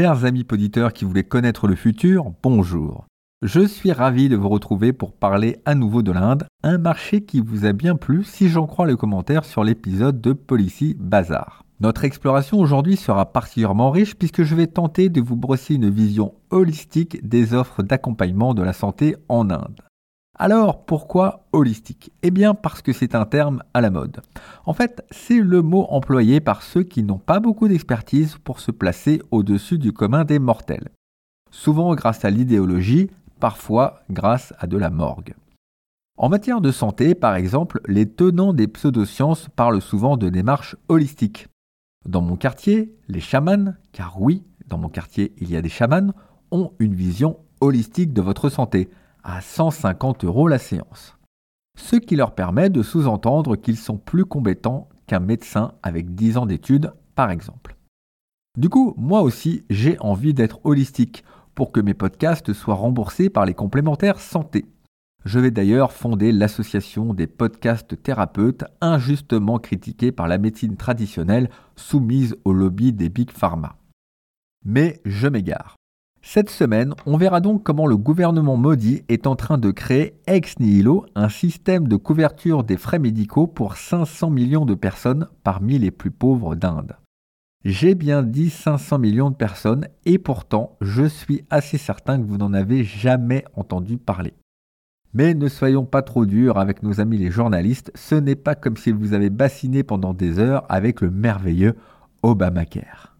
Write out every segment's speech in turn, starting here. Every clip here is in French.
Chers amis poditeurs qui voulaient connaître le futur, bonjour. Je suis ravi de vous retrouver pour parler à nouveau de l'Inde, un marché qui vous a bien plu si j'en crois les commentaires sur l'épisode de Policy Bazar. Notre exploration aujourd'hui sera particulièrement riche puisque je vais tenter de vous brosser une vision holistique des offres d'accompagnement de la santé en Inde. Alors pourquoi holistique? Eh bien parce que c'est un terme à la mode. En fait, c'est le mot employé par ceux qui n'ont pas beaucoup d'expertise pour se placer au-dessus du commun des mortels. Souvent grâce à l'idéologie, parfois grâce à de la morgue. En matière de santé, par exemple, les tenants des pseudosciences parlent souvent de démarches holistiques. Dans mon quartier, les chamans, car oui, dans mon quartier il y a des chamans, ont une vision holistique de votre santé, à 150 euros la séance. Ce qui leur permet de sous-entendre qu'ils sont plus compétents qu'un médecin avec 10 ans d'études, par exemple. Du coup, moi aussi, j'ai envie d'être holistique pour que mes podcasts soient remboursés par les complémentaires santé. Je vais d'ailleurs fonder l'association des podcasts thérapeutes injustement critiqués par la médecine traditionnelle soumise au lobby des big pharma. Mais je m'égare. Cette semaine, on verra donc comment le gouvernement maudit est en train de créer ex nihilo un système de couverture des frais médicaux pour 500 millions de personnes parmi les plus pauvres d'Inde. J'ai bien dit 500 millions de personnes et pourtant je suis assez certain que vous n'en avez jamais entendu parler. Mais ne soyons pas trop durs avec nos amis les journalistes, ce n'est pas comme si vous avez bassiné pendant des heures avec le merveilleux Obamacare.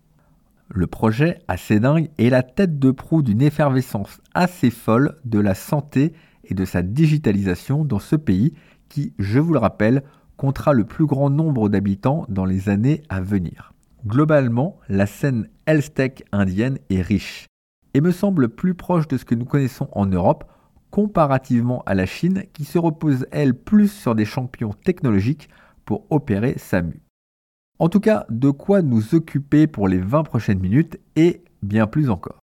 Le projet assez dingue est la tête de proue d'une effervescence assez folle de la santé et de sa digitalisation dans ce pays qui, je vous le rappelle, comptera le plus grand nombre d'habitants dans les années à venir. Globalement, la scène health indienne est riche et me semble plus proche de ce que nous connaissons en Europe comparativement à la Chine qui se repose elle plus sur des champions technologiques pour opérer sa mue. En tout cas, de quoi nous occuper pour les 20 prochaines minutes et bien plus encore.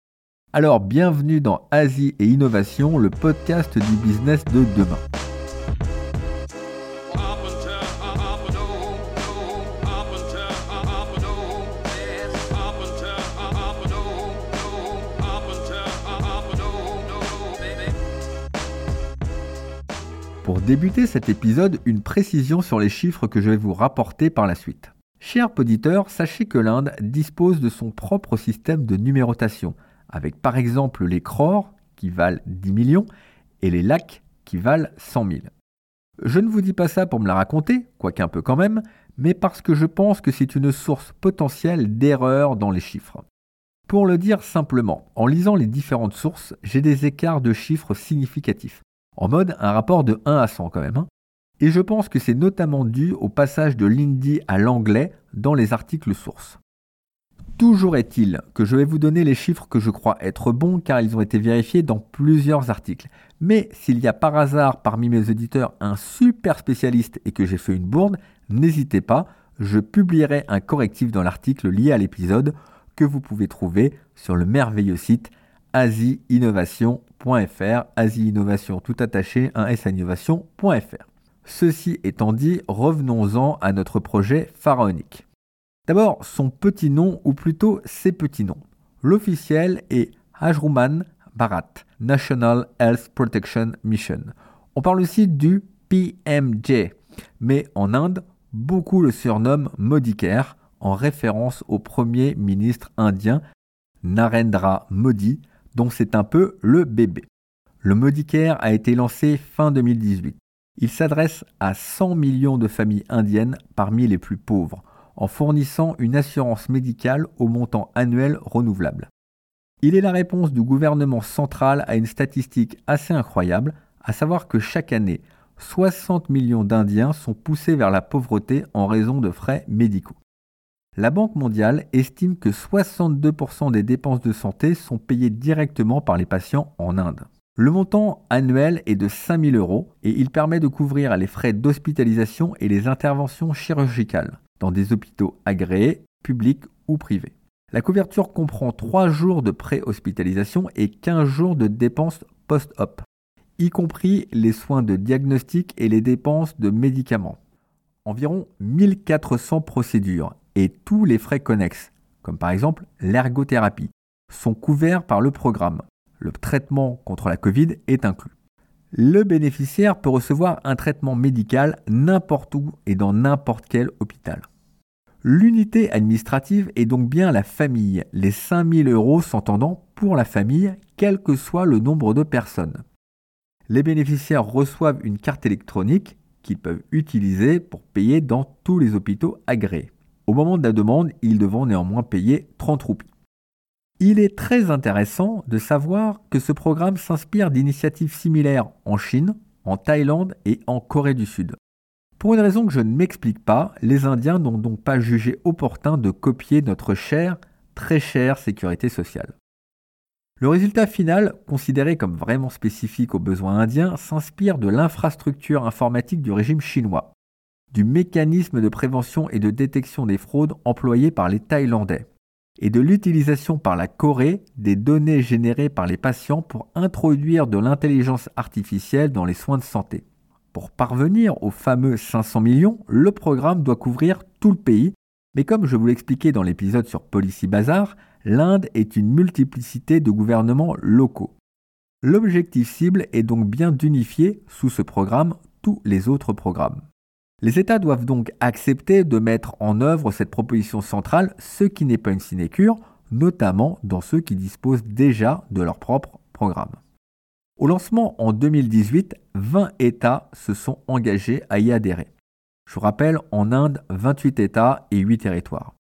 Alors bienvenue dans Asie et Innovation, le podcast du business de demain. Pour débuter cet épisode, une précision sur les chiffres que je vais vous rapporter par la suite. Chers auditeurs, sachez que l'Inde dispose de son propre système de numérotation, avec par exemple les crores qui valent 10 millions et les lacs qui valent 100 000. Je ne vous dis pas ça pour me la raconter, quoique un peu quand même, mais parce que je pense que c'est une source potentielle d'erreur dans les chiffres. Pour le dire simplement, en lisant les différentes sources, j'ai des écarts de chiffres significatifs. En mode un rapport de 1 à 100 quand même. Hein. Et je pense que c'est notamment dû au passage de l'hindi à l'anglais dans les articles sources. Toujours est-il que je vais vous donner les chiffres que je crois être bons car ils ont été vérifiés dans plusieurs articles. Mais s'il y a par hasard parmi mes auditeurs un super spécialiste et que j'ai fait une bourde, n'hésitez pas, je publierai un correctif dans l'article lié à l'épisode que vous pouvez trouver sur le merveilleux site asiinnovation.fr, Asie Innovation tout attaché, un s. Ceci étant dit, revenons-en à notre projet pharaonique. D'abord, son petit nom, ou plutôt ses petits noms. L'officiel est Hajruman Bharat, National Health Protection Mission. On parle aussi du PMJ, mais en Inde, beaucoup le surnomment Modicare, en référence au premier ministre indien Narendra Modi, dont c'est un peu le bébé. Le Modicare a été lancé fin 2018. Il s'adresse à 100 millions de familles indiennes parmi les plus pauvres, en fournissant une assurance médicale au montant annuel renouvelable. Il est la réponse du gouvernement central à une statistique assez incroyable, à savoir que chaque année, 60 millions d'Indiens sont poussés vers la pauvreté en raison de frais médicaux. La Banque mondiale estime que 62% des dépenses de santé sont payées directement par les patients en Inde. Le montant annuel est de 5000 euros et il permet de couvrir les frais d'hospitalisation et les interventions chirurgicales dans des hôpitaux agréés, publics ou privés. La couverture comprend 3 jours de pré-hospitalisation et 15 jours de dépenses post-op, y compris les soins de diagnostic et les dépenses de médicaments. Environ 1400 procédures et tous les frais connexes, comme par exemple l'ergothérapie, sont couverts par le programme. Le traitement contre la Covid est inclus. Le bénéficiaire peut recevoir un traitement médical n'importe où et dans n'importe quel hôpital. L'unité administrative est donc bien la famille, les 5000 euros s'entendant pour la famille, quel que soit le nombre de personnes. Les bénéficiaires reçoivent une carte électronique qu'ils peuvent utiliser pour payer dans tous les hôpitaux agréés. Au moment de la demande, ils devront néanmoins payer 30 roupies. Il est très intéressant de savoir que ce programme s'inspire d'initiatives similaires en Chine, en Thaïlande et en Corée du Sud. Pour une raison que je ne m'explique pas, les Indiens n'ont donc pas jugé opportun de copier notre chère, très chère sécurité sociale. Le résultat final, considéré comme vraiment spécifique aux besoins indiens, s'inspire de l'infrastructure informatique du régime chinois, du mécanisme de prévention et de détection des fraudes employé par les Thaïlandais, et de l'utilisation par la Corée des données générées par les patients pour introduire de l'intelligence artificielle dans les soins de santé. Pour parvenir aux fameux 500 millions, le programme doit couvrir tout le pays, mais comme je vous l'expliquais dans l'épisode sur Policy Bazar, l'Inde est une multiplicité de gouvernements locaux. L'objectif cible est donc bien d'unifier sous ce programme tous les autres programmes. Les États doivent donc accepter de mettre en œuvre cette proposition centrale, ce qui n'est pas une sinécure, notamment dans ceux qui disposent déjà de leur propre programme. Au lancement en 2018, 20 États se sont engagés à y adhérer. Je vous rappelle, en Inde, 28 États et 8 territoires.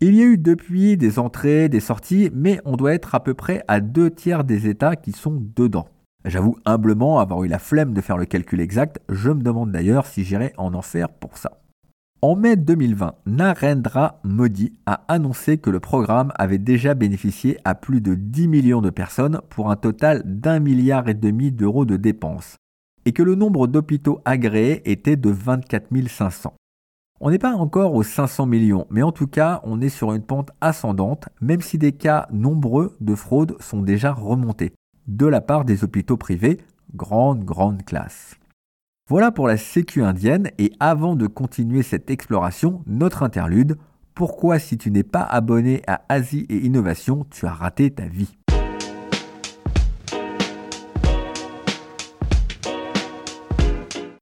Il y a eu depuis des entrées, des sorties, mais on doit être à peu près à deux tiers des États qui sont dedans. J'avoue humblement avoir eu la flemme de faire le calcul exact, je me demande d'ailleurs si j'irai en enfer pour ça. En mai 2020, Narendra Modi a annoncé que le programme avait déjà bénéficié à plus de 10 millions de personnes pour un total d'un milliard et demi d'euros de dépenses, et que le nombre d'hôpitaux agréés était de 24 500. On n'est pas encore aux 500 millions, mais en tout cas, on est sur une pente ascendante, même si des cas nombreux de fraude sont déjà remontés de la part des hôpitaux privés, grande, grande classe. Voilà pour la sécu indienne et avant de continuer cette exploration, notre interlude, pourquoi si tu n'es pas abonné à Asie et Innovation, tu as raté ta vie?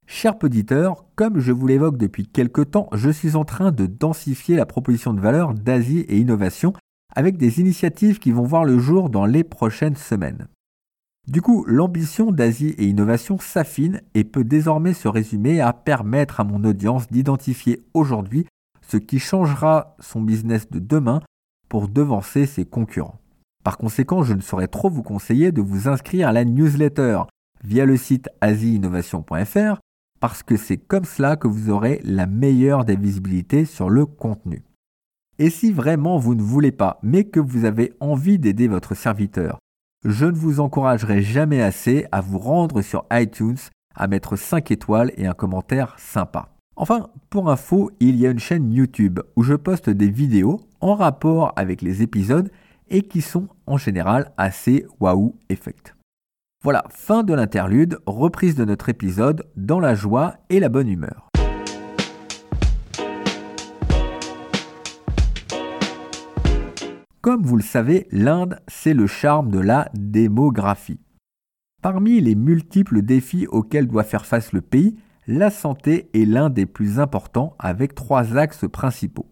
Cher auditeur, comme je vous l'évoque depuis quelque temps, je suis en train de densifier la proposition de valeur d'Asie et Innovation avec des initiatives qui vont voir le jour dans les prochaines semaines. Du coup, l'ambition d'Asie et Innovation s'affine et peut désormais se résumer à permettre à mon audience d'identifier aujourd'hui ce qui changera son business de demain pour devancer ses concurrents. Par conséquent, je ne saurais trop vous conseiller de vous inscrire à la newsletter via le site asieinnovation.fr parce que c'est comme cela que vous aurez la meilleure des visibilités sur le contenu. Et si vraiment vous ne voulez pas, mais que vous avez envie d'aider votre serviteur, je ne vous encouragerai jamais assez à vous rendre sur iTunes, à mettre 5 étoiles et un commentaire sympa. Enfin, pour info, il y a une chaîne YouTube où je poste des vidéos en rapport avec les épisodes et qui sont en général assez waouh effect. Voilà, fin de l'interlude, reprise de notre épisode dans la joie et la bonne humeur. Comme vous le savez, l'Inde, c'est le charme de la démographie. Parmi les multiples défis auxquels doit faire face le pays, la santé est l'un des plus importants avec trois axes principaux.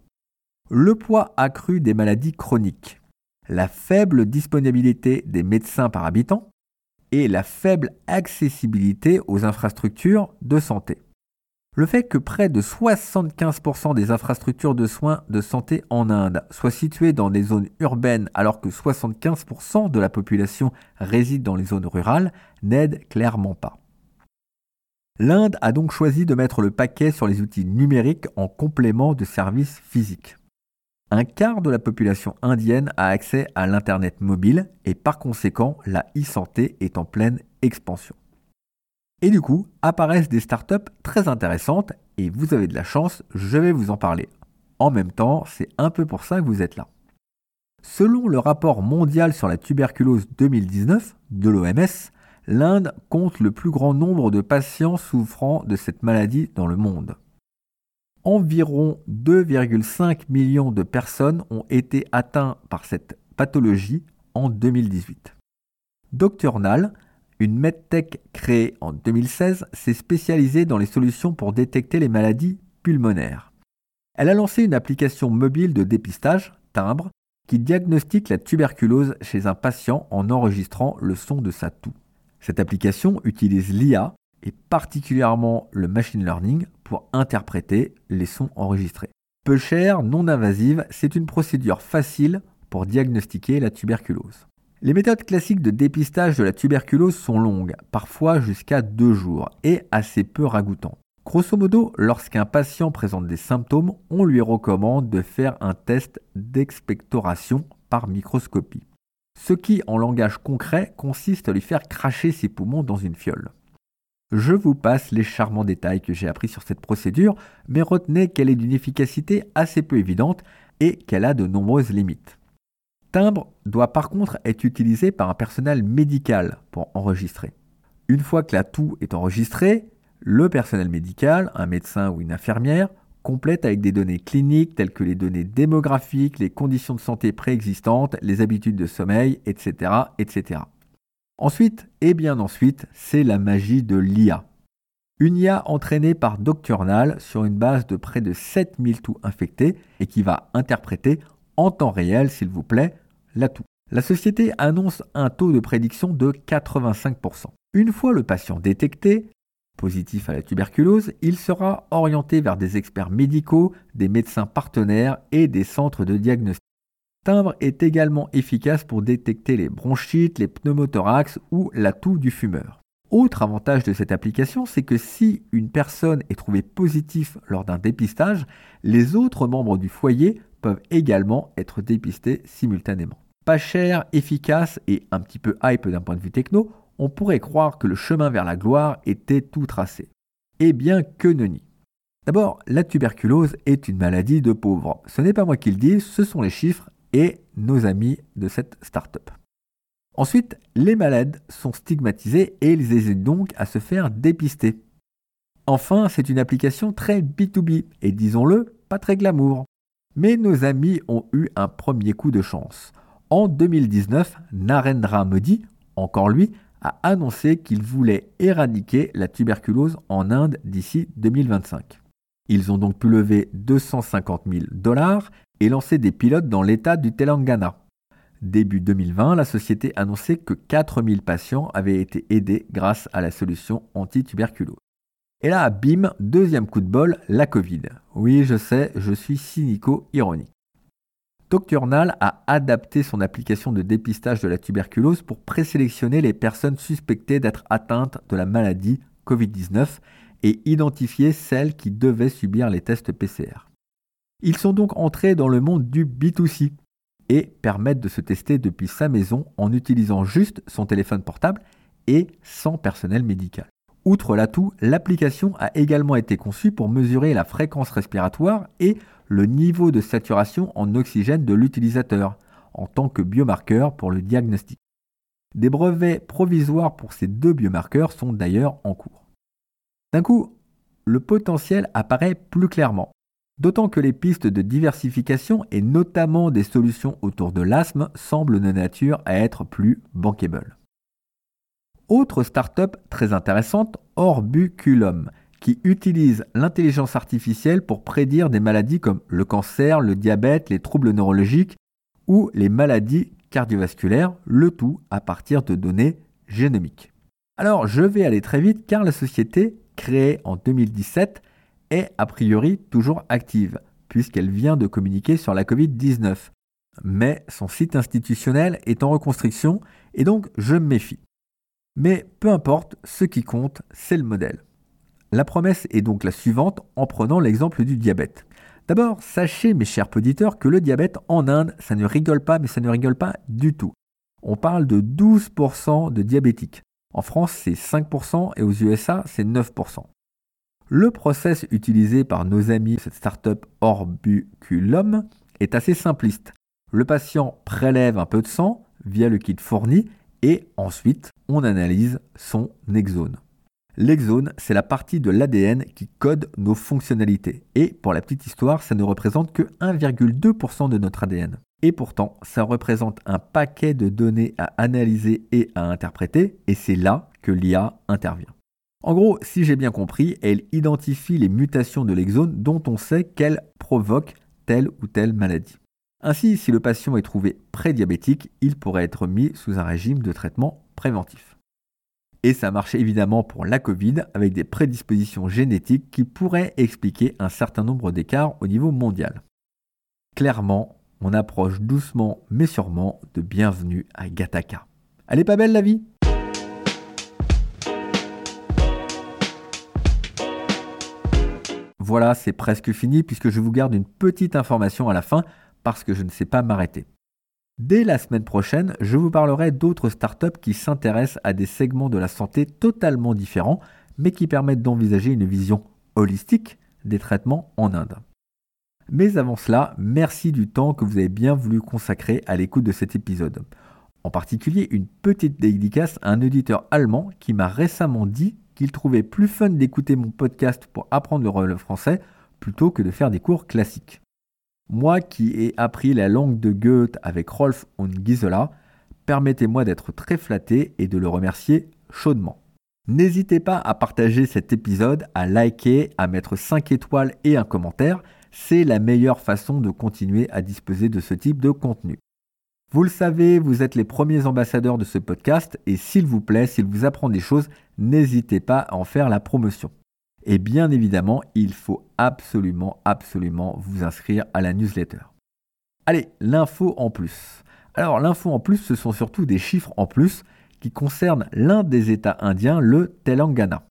Le poids accru des maladies chroniques, la faible disponibilité des médecins par habitant et la faible accessibilité aux infrastructures de santé. Le fait que près de 75% des infrastructures de soins de santé en Inde soient situées dans des zones urbaines alors que 75% de la population réside dans les zones rurales n'aide clairement pas. L'Inde a donc choisi de mettre le paquet sur les outils numériques en complément de services physiques. Un quart de la population indienne a accès à l'Internet mobile et par conséquent la e-santé est en pleine expansion. Et du coup, apparaissent des startups très intéressantes et vous avez de la chance, je vais vous en parler. En même temps, c'est un peu pour ça que vous êtes là. Selon le rapport mondial sur la tuberculose 2019 de l'OMS, l'Inde compte le plus grand nombre de patients souffrant de cette maladie dans le monde. Environ 2,5 millions de personnes ont été atteintes par cette pathologie en 2018. Docturnal, une medtech créée en 2016, s'est spécialisée dans les solutions pour détecter les maladies pulmonaires. Elle a lancé une application mobile de dépistage, Timbre, qui diagnostique la tuberculose chez un patient en enregistrant le son de sa toux. Cette application utilise l'IA et particulièrement le machine learning pour interpréter les sons enregistrés. Peu chère, non invasive, c'est une procédure facile pour diagnostiquer la tuberculose. Les méthodes classiques de dépistage de la tuberculose sont longues, parfois jusqu'à deux jours, et assez peu ragoûtantes. Grosso modo, lorsqu'un patient présente des symptômes, on lui recommande de faire un test d'expectoration par microscopie. Ce qui, en langage concret, consiste à lui faire cracher ses poumons dans une fiole. Je vous passe les charmants détails que j'ai appris sur cette procédure, mais retenez qu'elle est d'une efficacité assez peu évidente et qu'elle a de nombreuses limites. Doit par contre être utilisé par un personnel médical pour enregistrer. Une fois que la toux est enregistrée, le personnel médical, un médecin ou une infirmière, complète avec des données cliniques telles que les données démographiques, les conditions de santé préexistantes, les habitudes de sommeil, etc. etc. Ensuite, et bien ensuite, c'est la magie de l'IA. Une IA entraînée par Docturnal sur une base de près de 7000 toux infectés et qui va interpréter en temps réel, s'il vous plaît, la toux. La société annonce un taux de prédiction de 85%. Une fois le patient détecté, positif à la tuberculose, il sera orienté vers des experts médicaux, des médecins partenaires et des centres de diagnostic timbre est également efficace pour détecter les bronchites, les pneumothorax ou la toux du fumeur. Autre avantage de cette application, c'est que si une personne est trouvée positive lors d'un dépistage, les autres membres du foyer peuvent également être dépistés simultanément. Pas cher, efficace et un petit peu hype d'un point de vue techno, on pourrait croire que le chemin vers la gloire était tout tracé. Eh bien que nenni. D'abord, la tuberculose est une maladie de pauvres. Ce n'est pas moi qui le dis, ce sont les chiffres et nos amis de cette start-up. Ensuite, les malades sont stigmatisés et ils hésitent donc à se faire dépister. Enfin, c'est une application très B2B et disons-le, pas très glamour. Mais nos amis ont eu un premier coup de chance. En 2019, Narendra Modi, encore lui, a annoncé qu'il voulait éradiquer la tuberculose en Inde d'ici 2025. Ils ont donc pu lever 250 000 dollars et lancer des pilotes dans l'État du Telangana. Début 2020, la société annonçait que 4000 patients avaient été aidés grâce à la solution anti-tuberculose. Et là, bim, deuxième coup de bol, la Covid. Oui, je sais, je suis cynico-ironique. Docturnal a adapté son application de dépistage de la tuberculose pour présélectionner les personnes suspectées d'être atteintes de la maladie Covid-19 et identifier celles qui devaient subir les tests PCR. Ils sont donc entrés dans le monde du B2C et permettent de se tester depuis sa maison en utilisant juste son téléphone portable et sans personnel médical. Outre l'atout, l'application a également été conçue pour mesurer la fréquence respiratoire et le niveau de saturation en oxygène de l'utilisateur en tant que biomarqueur pour le diagnostic. Des brevets provisoires pour ces deux biomarqueurs sont d'ailleurs en cours. D'un coup, le potentiel apparaît plus clairement. D'autant que les pistes de diversification et notamment des solutions autour de l'asthme semblent de nature à être plus bankable. Autre start-up très intéressante, Orbuculum, qui utilise l'intelligence artificielle pour prédire des maladies comme le cancer, le diabète, les troubles neurologiques ou les maladies cardiovasculaires, le tout à partir de données génomiques. Alors je vais aller très vite car la société, créée en 2017, est a priori toujours active, puisqu'elle vient de communiquer sur la Covid-19. Mais son site institutionnel est en reconstruction et donc je me méfie. Mais peu importe, ce qui compte, c'est le modèle. La promesse est donc la suivante en prenant l'exemple du diabète. D'abord, sachez mes chers auditeurs que le diabète en Inde, ça ne rigole pas, mais ça ne rigole pas du tout. On parle de 12% de diabétiques. En France, c'est 5% et aux USA, c'est 9%. Le process utilisé par nos amis de cette startup Orbuculum est assez simpliste. Le patient prélève un peu de sang via le kit fourni et ensuite on analyse son exone. L'exone, c'est la partie de l'ADN qui code nos fonctionnalités. Et pour la petite histoire, ça ne représente que 1,2% de notre ADN. Et pourtant, ça représente un paquet de données à analyser et à interpréter, et c'est là que l'IA intervient. En gros, si j'ai bien compris, elle identifie les mutations de l'exone dont on sait qu'elles provoquent telle ou telle maladie. Ainsi, si le patient est trouvé prédiabétique, il pourrait être mis sous un régime de traitement préventif. Et ça marche évidemment pour la Covid avec des prédispositions génétiques qui pourraient expliquer un certain nombre d'écarts au niveau mondial. Clairement, on approche doucement mais sûrement de bienvenue à Gataka. Elle est pas belle la vie Voilà, c'est presque fini puisque je vous garde une petite information à la fin parce que je ne sais pas m'arrêter. Dès la semaine prochaine, je vous parlerai d'autres startups qui s'intéressent à des segments de la santé totalement différents, mais qui permettent d'envisager une vision holistique des traitements en Inde. Mais avant cela, merci du temps que vous avez bien voulu consacrer à l'écoute de cet épisode. En particulier, une petite dédicace à un auditeur allemand qui m'a récemment dit qu'il trouvait plus fun d'écouter mon podcast pour apprendre le français plutôt que de faire des cours classiques. Moi qui ai appris la langue de Goethe avec Rolf und Gisela, permettez-moi d'être très flatté et de le remercier chaudement. N'hésitez pas à partager cet épisode, à liker, à mettre 5 étoiles et un commentaire c'est la meilleure façon de continuer à disposer de ce type de contenu. Vous le savez, vous êtes les premiers ambassadeurs de ce podcast et s'il vous plaît, s'il vous apprend des choses, n'hésitez pas à en faire la promotion. Et bien évidemment, il faut absolument, absolument vous inscrire à la newsletter. Allez, l'info en plus. Alors l'info en plus, ce sont surtout des chiffres en plus qui concernent l'un des États indiens, le Telangana.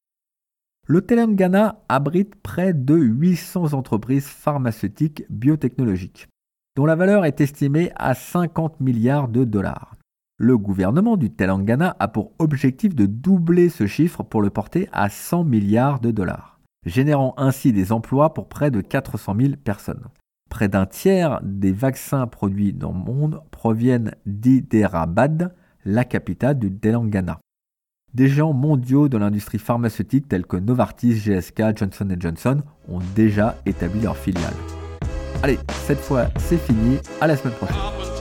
Le Telangana abrite près de 800 entreprises pharmaceutiques biotechnologiques, dont la valeur est estimée à 50 milliards de dollars. Le gouvernement du Telangana a pour objectif de doubler ce chiffre pour le porter à 100 milliards de dollars, générant ainsi des emplois pour près de 400 000 personnes. Près d'un tiers des vaccins produits dans le monde proviennent d'Hyderabad, la capitale du Telangana. Des géants mondiaux de l'industrie pharmaceutique tels que Novartis, GSK, Johnson Johnson ont déjà établi leur filiale. Allez, cette fois c'est fini, à la semaine prochaine.